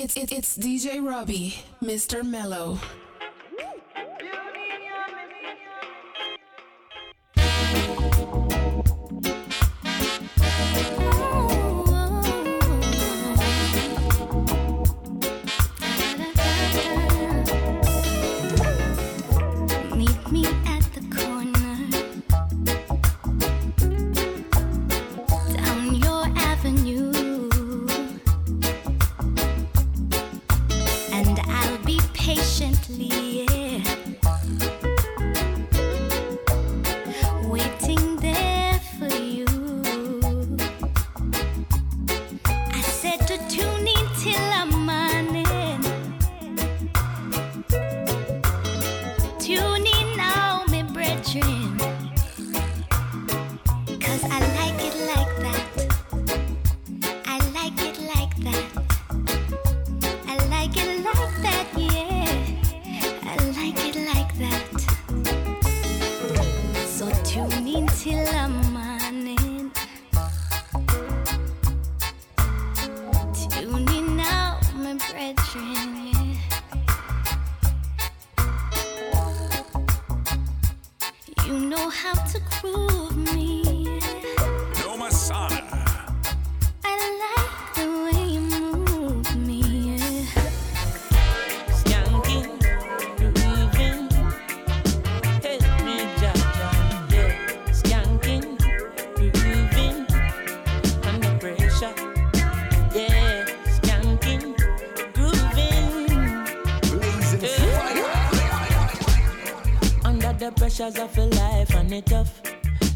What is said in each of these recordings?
It's it, it's DJ Robbie, Mr. Mellow. Pressures of a life and it tough.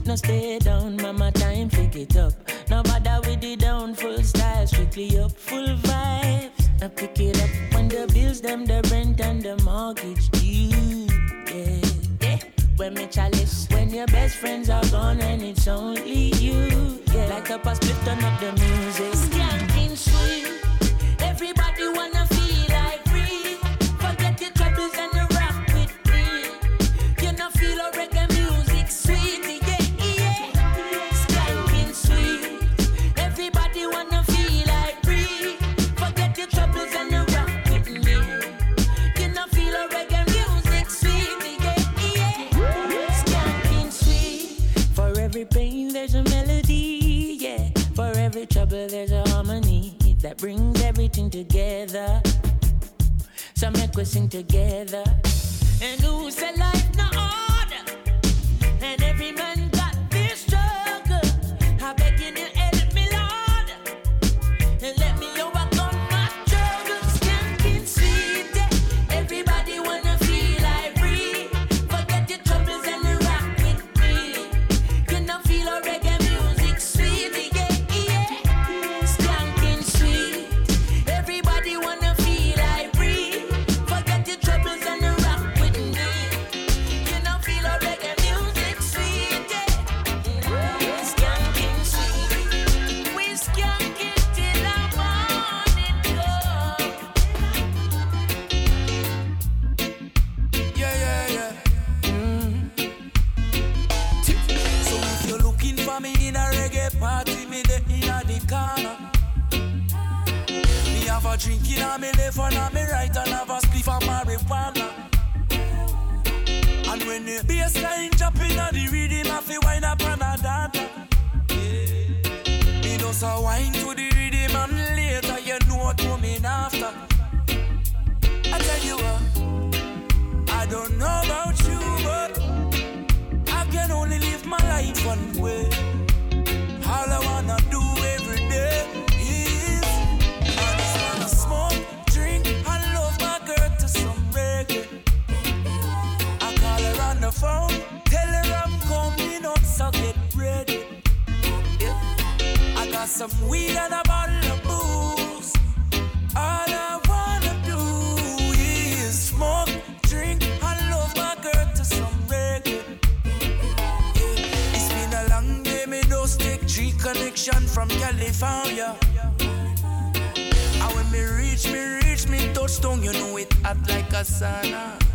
No stay down, mama, time pick it up. No bother with the down, full style, strictly up, full vibes. I pick it up when the bills, them, the rent and the mortgage due. Yeah, yeah. When me chalice, when your best friends are gone and it's only you. Yeah, like a pass, turn up the music. Skanking sweet, together. So make we sing together. And who said life a drink in a me left and a me right and have a spliff of marijuana. And when the bass line drop in a the rhythm, I feel wine up and a dance. Me just a wine to the rhythm and later you know what coming after. I tell you what. I don't know about you, but I can only live my life one way. Phone, tell her I'm coming up, so get ready. Yeah. I got some weed and a bottle of booze. All I wanna do is smoke, drink, and love my girl to some reggae. Yeah. It's been a long day, me just take G connection from California. And when me reach, me reach, me touchdown, you know it hot like a sauna.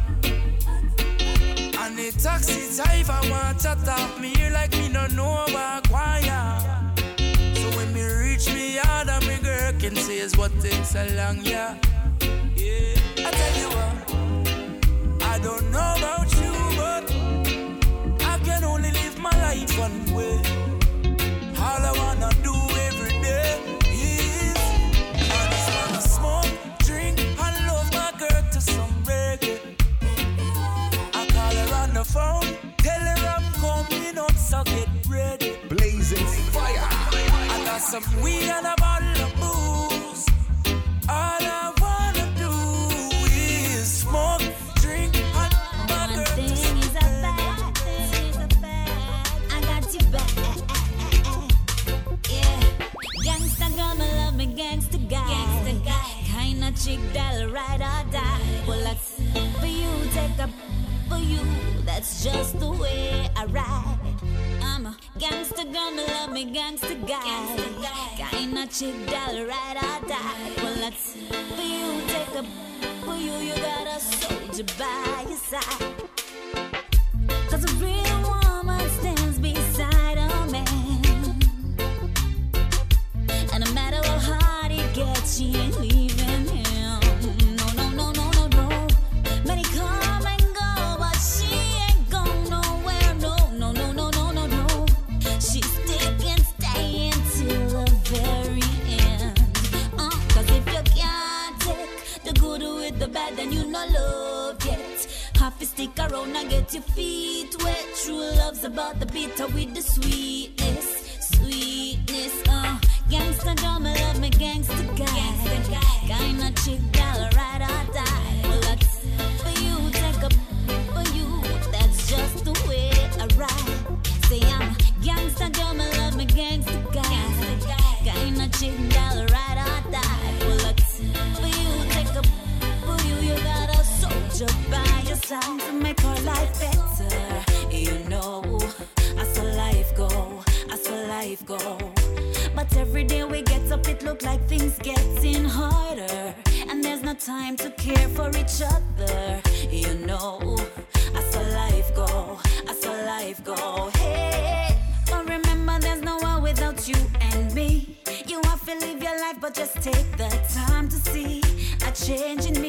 And the taxi driver want to talk me here like me no know about choir. So when me reach me yard and me girl can say is what takes a long, yeah. Yeah, I tell you what, I don't know about you, but I can only live my life one way. so get. Blazing fire. I got some weed and a bottle of booze. All of She got it right life, but just take the time to see a change in me.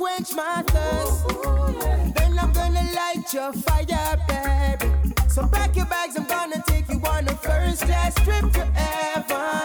quench my thirst. Then I'm gonna light your fire, baby. So pack your bags, I'm gonna take you on a first class trip to heaven.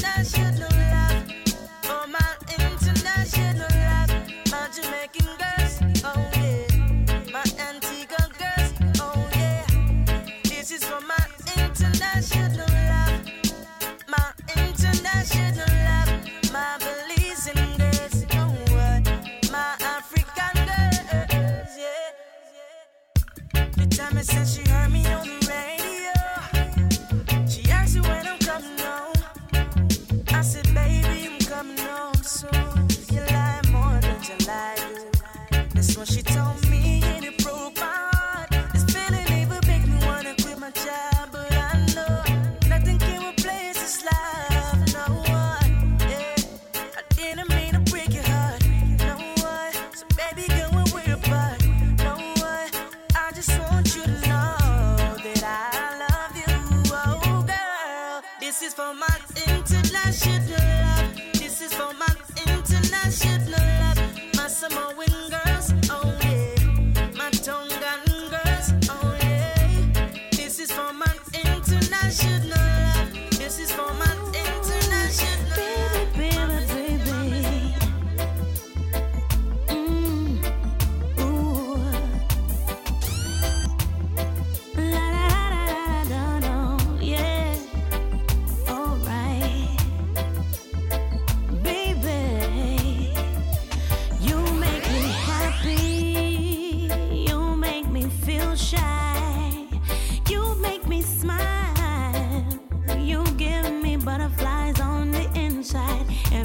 Love.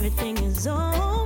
everything is over.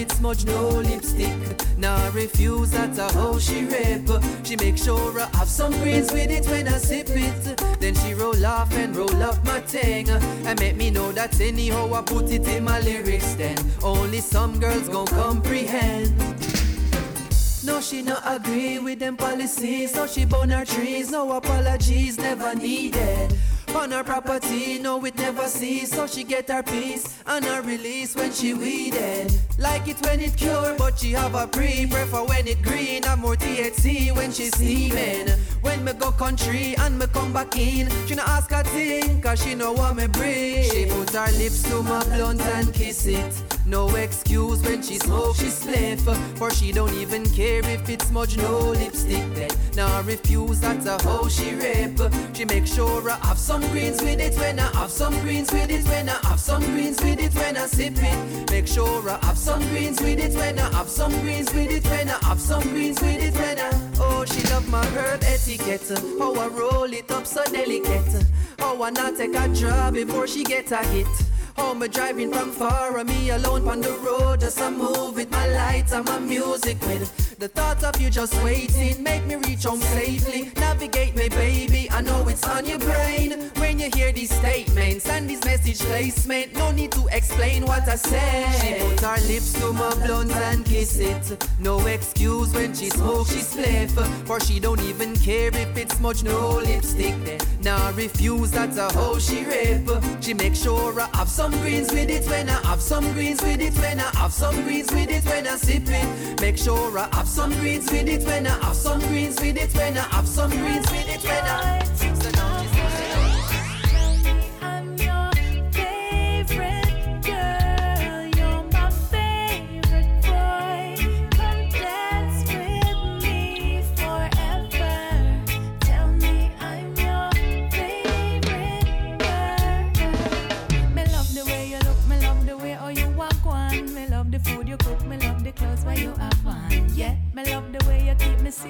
It's smudge, no lipstick. Nah, refuse, that's a how oh, she rip. She make sure I have some greens with it when I sip it. Then she roll off and roll up my thing. And make me know that anyhow I put it in my lyrics. Then only some girls gon' comprehend. No, she not agree with them policies, so she burn her trees. No apologies, never needed. On her property, no, it never cease. So she get her peace and her release when she weeded. Like it when it cure, but she have a pre. Prefer when it green, and more THC when she steaming. When me go country and me come back in, she no ask a thing, cause she know what me bring. She put her lips to my blunt and kiss it. No excuse when she smoke, she spliff. For she don't even care if it's smudge, no lipstick then. Now refuse, that's a how she rip. She make sure I have some greens with it when I have some greens with it when I have some greens with it when I sip it. Make sure I have some greens with it when I have some greens with it when I have some greens with it when I. She love my herb etiquette. How I roll it up so delicate. How I not take a draw before she get a hit. How me driving from far me alone on the road. Just a move with my lights and my music with. The thought of you just waiting Make me reach home safely. Navigate me baby I know it's on your brain. When you hear these statements And this message placement No need to explain what I say She put her lips to my blunt and kiss it. No excuse when she smoke she spliff. For she don't even care if it's much no lipstick. Then Nah refuse that's a how she rip. She make sure I have some greens with it when I have some greens with it when I have some greens with it when I sip it. Make sure I have some greens with it when I have some greens with it when I have some greens with it when I.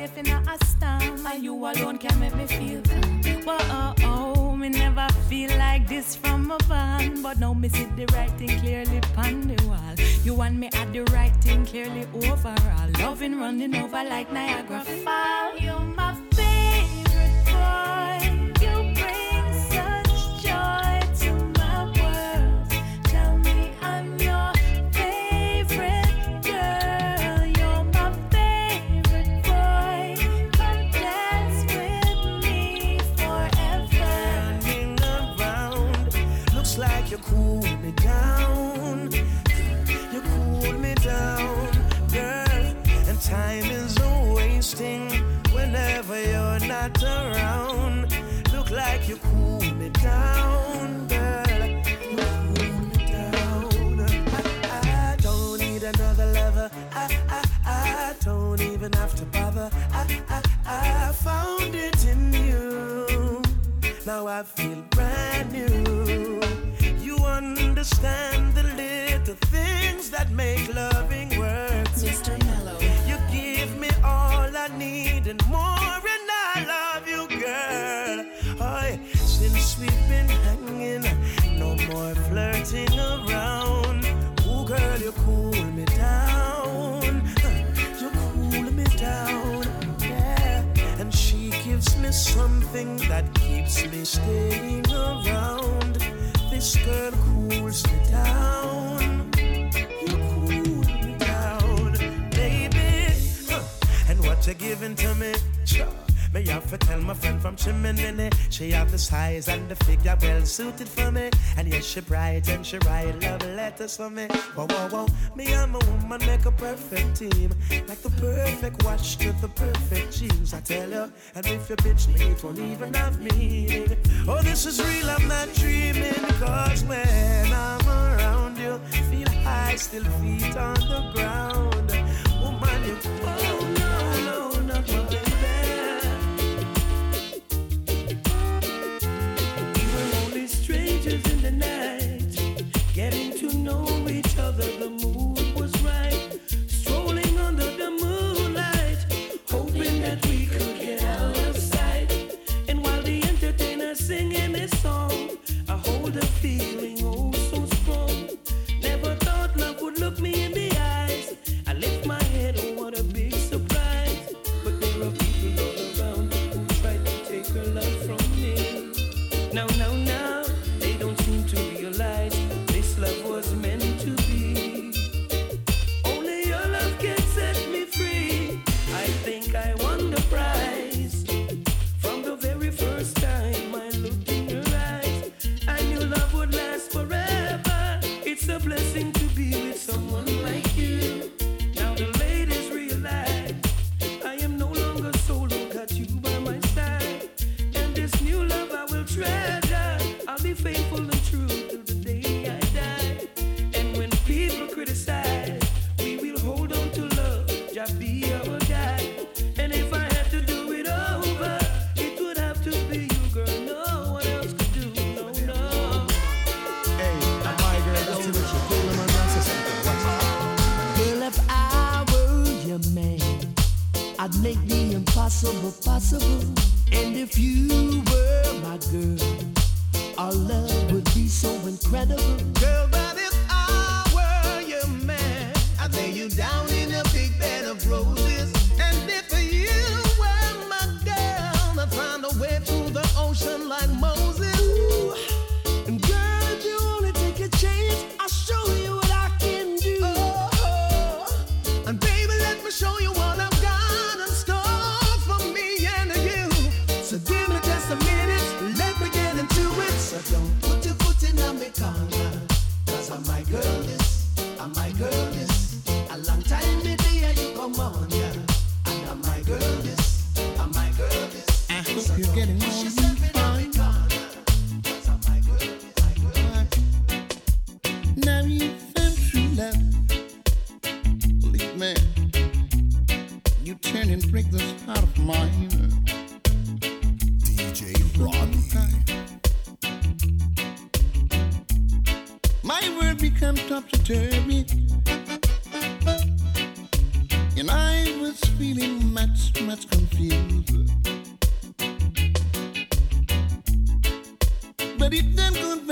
safe in a storm. And you alone can make me feel calm. Oh, oh, me never feel like this from a van. But now me see the writing clearly on the wall. You want me at the writing clearly overall. Loving running over like Niagara Falls. You're my I feel brand new. You understand the little things that make loving work. Mr. Mellow. You give me all I need and more, and I love you, girl. Since we've been hanging, no more flirting around. Ooh, girl, you cool me down. You cool me down. Yeah. And she gives me something that me staying around. This girl cools me down. You cool me down, baby. Huh. And what you're giving to me, child. Me have to tell my friend from Chimney, she have the size and the figure well suited for me. And yes, she bright and she write love letters for me. Whoa, whoa, whoa. Me and my woman make a perfect team, like the perfect watch to the perfect jeans. I tell you, and if you bitch me, it won't even have meaning. Oh, this is real. I'm not dreaming, cause when I'm around you, feel high, still feet on the ground. Woman, oh, you. getting and break this heart of mine. DJ Robbie. My world becomes topsy turvy. And I was feeling much, much confused. But it then convinced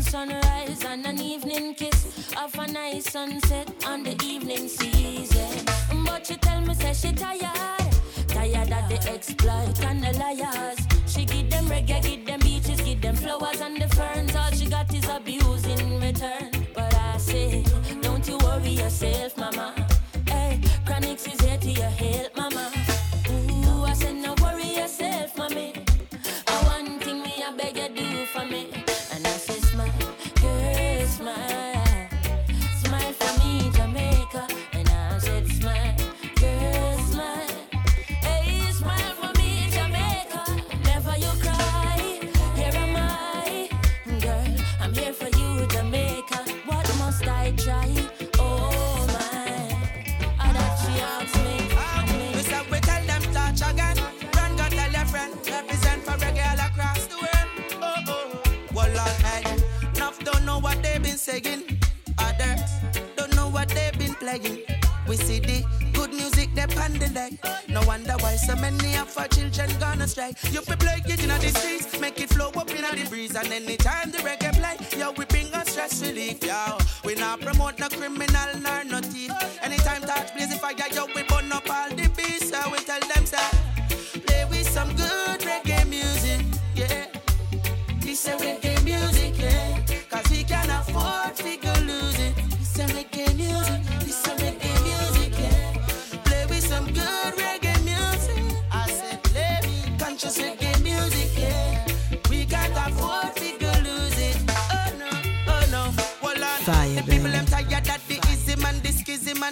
morning sunrise and an evening kiss of a nice sunset on the evening season. Mm, but she tell me say she tired, tired of the exploit and the liars. She give them reggae, give them beaches, give them flowers and the ferns. All she got is abuse in return. But I say, don't you worry yourself, mama. No wonder why so many of our children gonna strike. You be play it in the streets, make it flow up in the breeze. And anytime the reggae play, yo, we bring stress relief, yo. We not promote no criminal nor no thief. Anytime touch, blaze fire, yo, we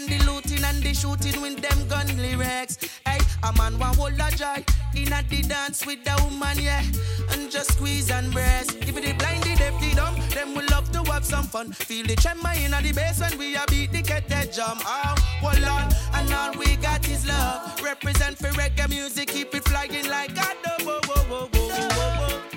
the looting and the shooting with them gun lyrics. Hey, a man want hold a joy in at the dance with the woman, yeah, and just squeeze and brace. If they blind, the deaf, the dumb, them will love to have some fun. Feel the tremor in the bass when we a beat the cat that jump. Oh, hold on, and all we got is love. Represent for reggae music, keep it flying like God. Oh, oh.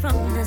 from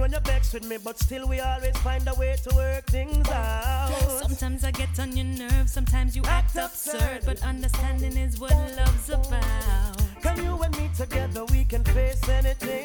when you vex with me, but still we always find a way to work things out. Sometimes I get on your nerves, sometimes you act, act absurd, absurd, but understanding is what love's about. Come you and me together, we can face anything.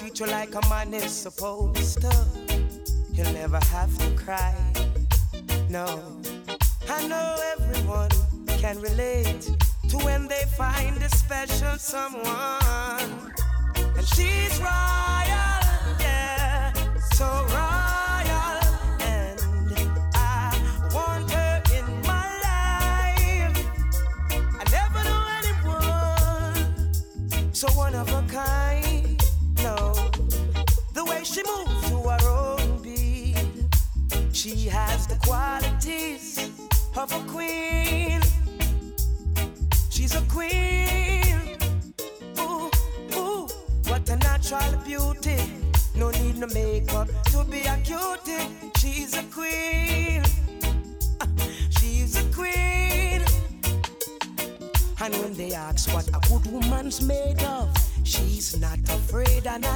treat you like a man is supposed to. You'll never have to cry. No, I know everyone can relate to when they find a special someone. And she's right.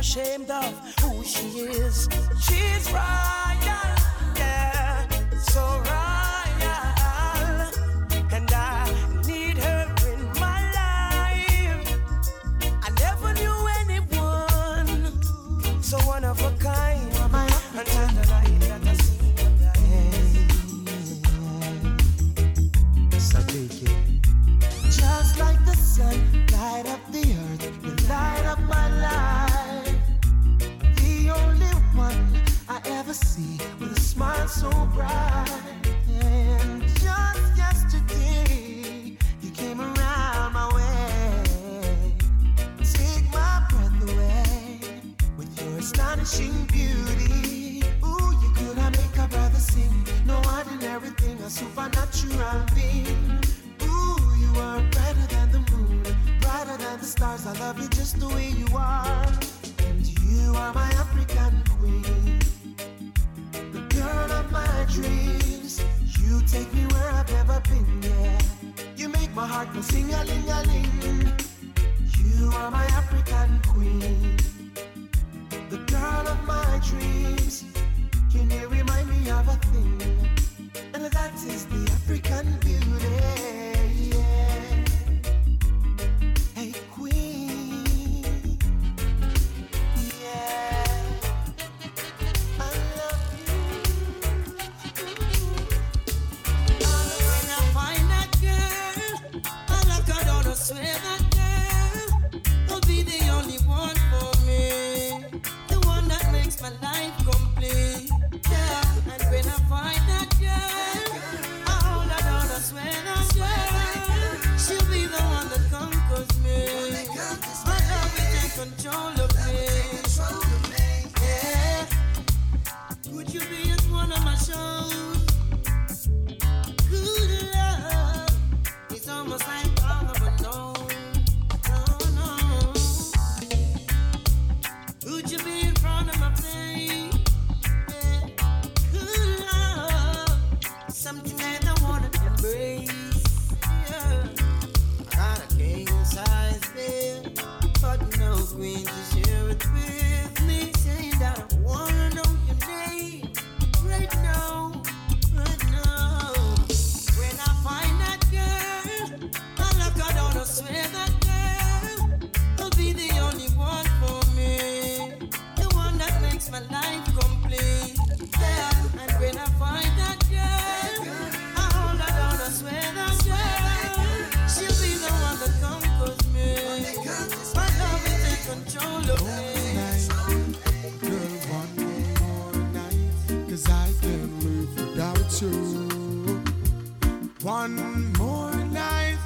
ashamed of. dreams. Can you remind me of a thing? And that is the African view. One more night,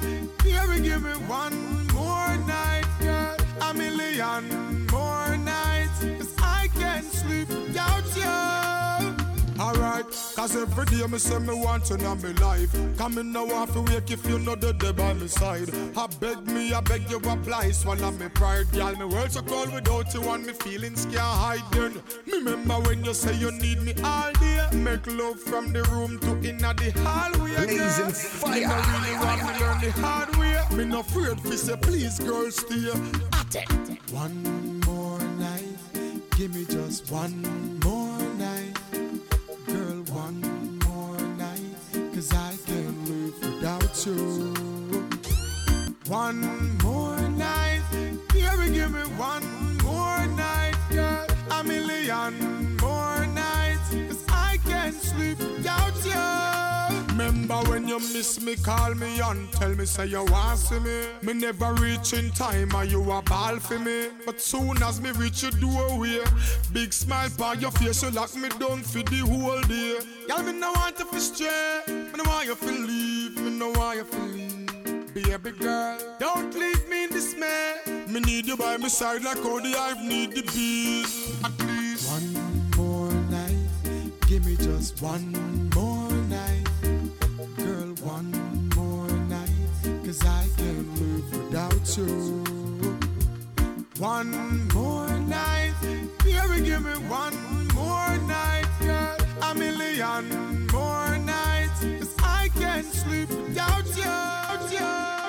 baby, give me one more night, girl. A million more nights, cause I can't sleep without you. Cause every day me say me want you in my life. Come in now off to wake if you know the day by my side. I beg me, I beg you apply, swallow me pride, girl. Me world so cold without you and me feelings can't hide. Then me remember when you say you need me all day. Make love from the room to inna the hallway. Blazing fire. Me no really want me learn the hard way. Me no afraid fi say please, girl, stay. At it. One more night, give me just one more without. One more night, baby, give me one more night, girl. A million more nights, cause I can't sleep without you. Remember when you miss me, call me and tell me, say you want see me. Me never reach in time, and you a ball for me. But soon as me reach your doorway, big smile on your face, you lock me down for the whole day. Girl, me no want to stray, me no want you to leave, me no want you leave. Baby girl, don't leave me in dismay. Me need you by my side like all the hive need the bees. At least one more night, give me just one more night. Girl, one more night, cause I can't live without you. One more night, baby, give me one more night, girl. A million more nights, can't sleep without you. Without you.